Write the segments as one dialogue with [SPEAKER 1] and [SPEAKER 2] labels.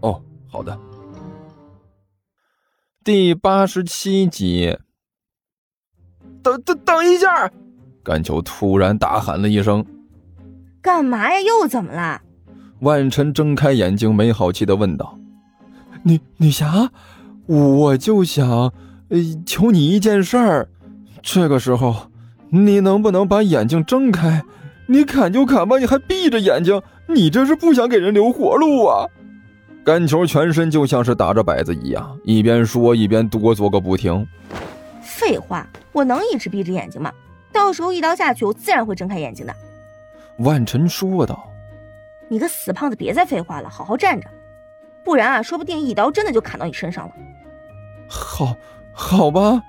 [SPEAKER 1] 哦，好的。第八十七集。
[SPEAKER 2] 等等等一下！
[SPEAKER 1] 甘球突然大喊了一声：“
[SPEAKER 3] 干嘛呀？又怎么了？”
[SPEAKER 1] 万晨睁开眼睛，没好气的问道：“
[SPEAKER 4] 女女侠，我就想，呃，求你一件事儿。这个时候，你能不能把眼睛睁开？你砍就砍吧，你还闭着眼睛，你这是不想给人留活路啊？”
[SPEAKER 1] 甘球全身就像是打着摆子一样，一边说一边哆嗦个不停。
[SPEAKER 3] 废话，我能一直闭着眼睛吗？到时候一刀下去，我自然会睁开眼睛的。”
[SPEAKER 4] 万晨说道。
[SPEAKER 3] “你个死胖子，别再废话了，好好站着，不然啊，说不定一刀真的就砍到你身上了。”“
[SPEAKER 4] 好，好吧。”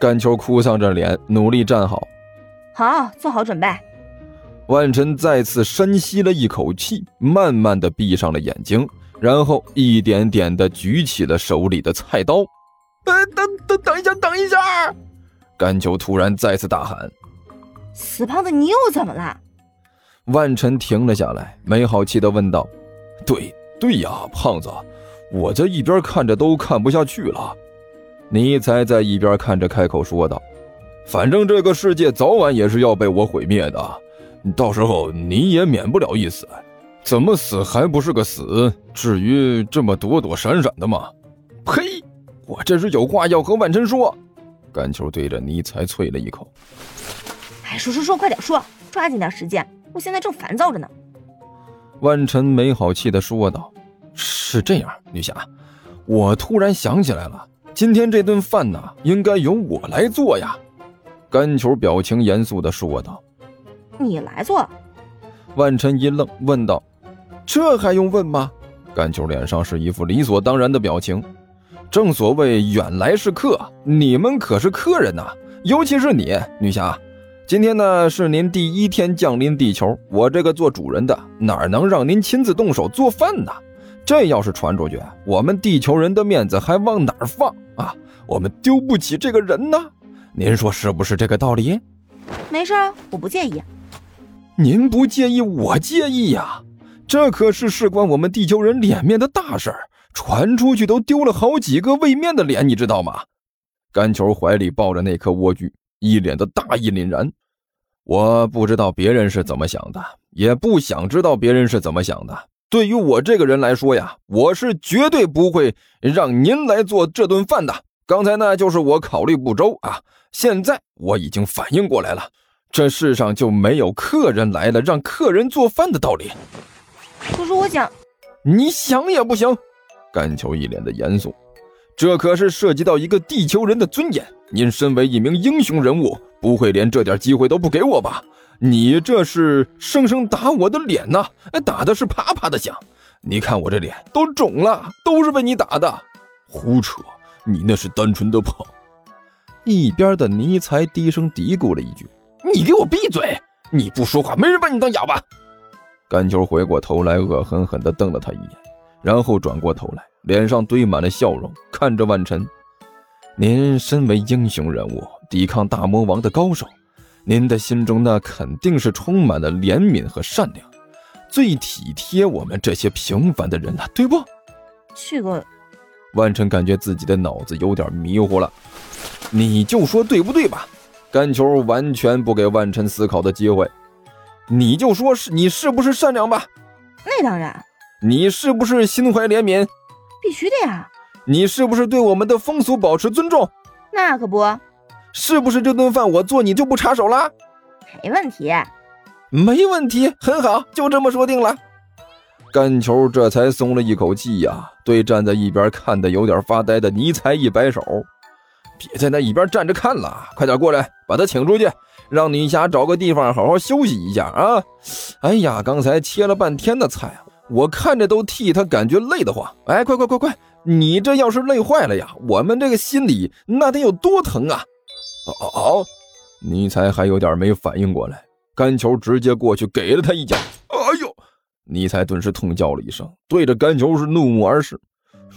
[SPEAKER 1] 甘秋哭丧着脸，努力站好。
[SPEAKER 3] “好，做好准备。”
[SPEAKER 1] 万晨再次深吸了一口气，慢慢的闭上了眼睛，然后一点点的举起了手里的菜刀。
[SPEAKER 2] “呃，等等等一下，等一下！”
[SPEAKER 1] 甘秋突然再次大喊：“
[SPEAKER 3] 死胖子，你又怎么了？”
[SPEAKER 1] 万晨停了下来，没好气的问道：“
[SPEAKER 2] 对对呀，胖子，我这一边看着都看不下去了。”
[SPEAKER 1] 尼才在一边看着开口说道：“反正这个世界早晚也是要被我毁灭的，到时候你也免不了一死。怎么死还不是个死？至于这么躲躲闪闪的吗？”
[SPEAKER 2] 呸！我这是有话要和万晨说。
[SPEAKER 1] 甘球对着尼才啐了一口：“
[SPEAKER 3] 哎，说说说，快点说，抓紧点时间，我现在正烦躁着呢。”
[SPEAKER 1] 万晨没好气的说道：“是这样，女侠，我突然想起来了，今天这顿饭呢，应该由我来做呀。”甘球表情严肃的说道：“
[SPEAKER 3] 你来做？”
[SPEAKER 1] 万晨一愣，问道：“
[SPEAKER 2] 这还用问吗？”
[SPEAKER 1] 甘球脸上是一副理所当然的表情。正所谓远来是客，你们可是客人呐，尤其是你，女侠。今天呢是您第一天降临地球，我这个做主人的哪能让您亲自动手做饭呢？这要是传出去，我们地球人的面子还往哪儿放啊？我们丢不起这个人呢。您说是不是这个道理？
[SPEAKER 3] 没事，我不介意。
[SPEAKER 1] 您不介意，我介意呀。这可是事关我们地球人脸面的大事儿。传出去都丢了好几个位面的脸，你知道吗？甘球怀里抱着那颗莴苣，一脸的大义凛然。我不知道别人是怎么想的，也不想知道别人是怎么想的。对于我这个人来说。呀，我是绝对不会让您来做这顿饭的。刚才呢，就是我考虑不周啊。现在我已经反应过来了，这世上就没有客人来了让客人做饭的道理。
[SPEAKER 3] 可是我想，
[SPEAKER 1] 你想也不行。甘球一脸的严肃，这可是涉及到一个地球人的尊严。您身为一名英雄人物，不会连这点机会都不给我吧？你这是生生打我的脸呐！打的是啪啪的响。你看我这脸都肿了，都是被你打的。
[SPEAKER 2] 胡扯！你那是单纯的胖。
[SPEAKER 1] 一边的尼才低声嘀咕了一句：“
[SPEAKER 2] 你给我闭嘴！你不说话，没人把你当哑巴。”
[SPEAKER 1] 甘球回过头来，恶狠狠地瞪了他一眼。然后转过头来，脸上堆满了笑容，看着万晨：“您身为英雄人物，抵抗大魔王的高手，您的心中那肯定是充满了怜悯和善良，最体贴我们这些平凡的人了，对不？”
[SPEAKER 3] 这个，
[SPEAKER 1] 万晨感觉自己的脑子有点迷糊了。你就说对不对吧？甘球完全不给万晨思考的机会。你就说是你是不是善良吧？
[SPEAKER 3] 那当然。
[SPEAKER 1] 你是不是心怀怜悯？
[SPEAKER 3] 必须的呀！
[SPEAKER 1] 你是不是对我们的风俗保持尊重？
[SPEAKER 3] 那可不。
[SPEAKER 1] 是不是这顿饭我做你就不插手了？
[SPEAKER 3] 没问题，
[SPEAKER 1] 没问题，很好，就这么说定了。干球这才松了一口气呀，对站在一边看的有点发呆的尼才一摆手：“别在那一边站着看了，快点过来，把他请出去，让女侠找个地方好好休息一下啊！”哎呀，刚才切了半天的菜。
[SPEAKER 5] 我看着都替她感觉累得慌。哎，快快快快，你这要是累坏了呀，我们这个心里那得有多疼啊！
[SPEAKER 1] 哦哦哦！尼才还有点没反应过来，甘球直接过去给了他一脚。哎呦！尼才顿时痛叫了一声，对着甘球是怒目而视。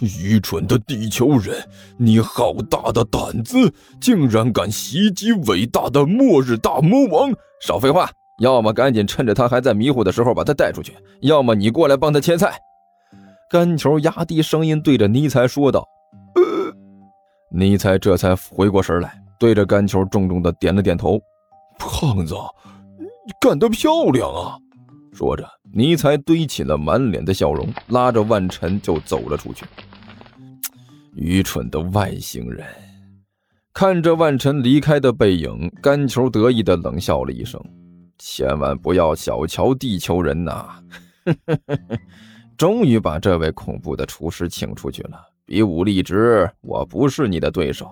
[SPEAKER 1] 愚蠢的地球人，你好大的胆子，竟然敢袭击伟大的末日大魔王！
[SPEAKER 5] 少废话，要么赶紧趁着他还在迷糊的时候把他带出去，要么你过来帮他切菜。
[SPEAKER 6] 甘球压低声音对着尼才说道：“
[SPEAKER 1] 呃。”尼才这才回过神来，对着甘球重重的点了点头：“胖子，干得漂亮啊！”说着，尼才堆起了满脸的笑容，拉着万晨就走了出去。愚蠢的外星人，看着万晨离开的背影，甘球得意的冷笑了一声：“千万不要小瞧地球人呐！” 终于把这位恐怖的厨师请出去了。比武力值，我不是你的对手，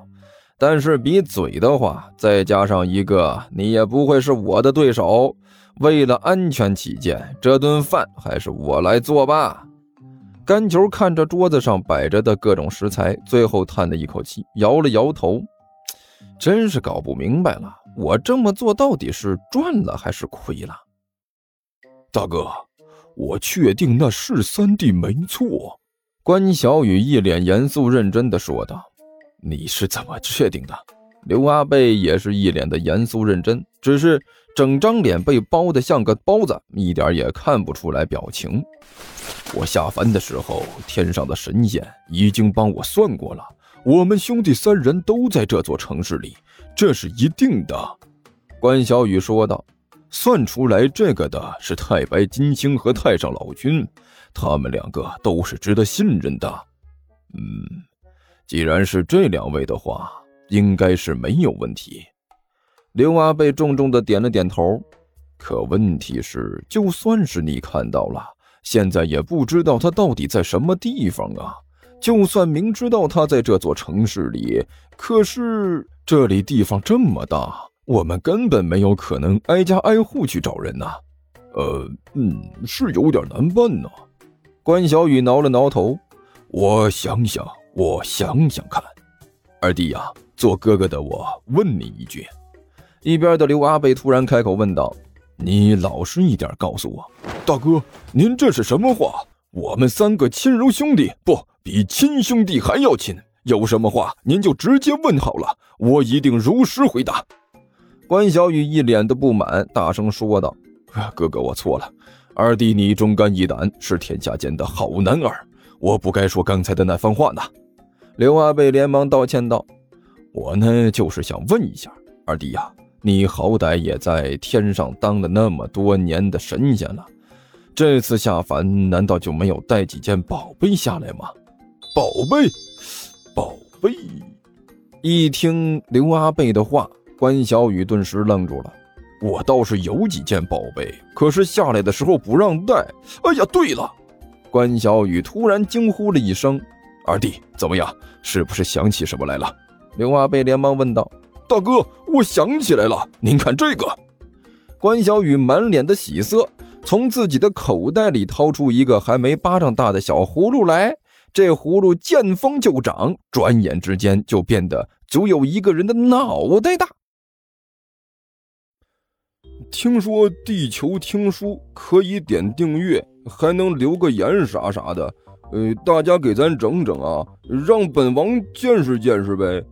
[SPEAKER 1] 但是比嘴的话，再加上一个，你也不会是我的对手。为了安全起见，这顿饭还是我来做吧。甘球看着桌子上摆着的各种食材，最后叹了一口气，摇了摇头，真是搞不明白了，我这么做到底是赚了还是亏了？
[SPEAKER 7] 大哥，我确定那是三弟没错。
[SPEAKER 1] 关小雨一脸严肃认真的说道：“你是怎么确定的？”刘阿贝也是一脸的严肃认真，只是。整张脸被包得像个包子，一点也看不出来表情。我下凡的时候，天上的神仙已经帮我算过了，我们兄弟三人都在这座城市里，这是一定的。”关小雨说道，“算出来这个的是太白金星和太上老君，他们两个都是值得信任的。嗯，既然是这两位的话，应该是没有问题。”刘阿贝重重的点了点头，可问题是，就算是你看到了，现在也不知道他到底在什么地方啊！就算明知道他在这座城市里，可是这里地方这么大，我们根本没有可能挨家挨户去找人呐。
[SPEAKER 7] 呃，嗯，是有点难办呢。
[SPEAKER 1] 关小雨挠了挠头，
[SPEAKER 7] 我想想，我想想看。二弟呀，做哥哥的我问你一句。
[SPEAKER 1] 一边的刘阿贝突然开口问道：“你老实一点，告诉我，
[SPEAKER 7] 大哥，您这是什么话？我们三个亲如兄弟，不比亲兄弟还要亲。有什么话您就直接问好了，我一定如实回答。”
[SPEAKER 1] 关小雨一脸的不满，大声说道：“
[SPEAKER 7] 哥哥，我错了。二弟你忠肝义胆，是天下间的好男儿，我不该说刚才的那番话呢。”
[SPEAKER 1] 刘阿贝连忙道歉道：“
[SPEAKER 7] 我呢，就是想问一下，二弟呀。”你好歹也在天上当了那么多年的神仙了，这次下凡难道就没有带几件宝贝下来吗？宝贝，宝贝！
[SPEAKER 1] 一听刘阿贝的话，关小雨顿时愣住了。
[SPEAKER 7] 我倒是有几件宝贝，可是下来的时候不让带。哎呀，对了！
[SPEAKER 1] 关小雨突然惊呼了一声：“
[SPEAKER 7] 二弟，怎么样？是不是想起什么来了？”
[SPEAKER 1] 刘阿贝连忙问道。
[SPEAKER 7] 大哥，我想起来了，您看这个。
[SPEAKER 1] 关小雨满脸的喜色，从自己的口袋里掏出一个还没巴掌大的小葫芦来。这葫芦见风就长，转眼之间就变得足有一个人的脑袋大。
[SPEAKER 7] 听说地球听书可以点订阅，还能留个言啥啥的。呃，大家给咱整整啊，让本王见识见识呗。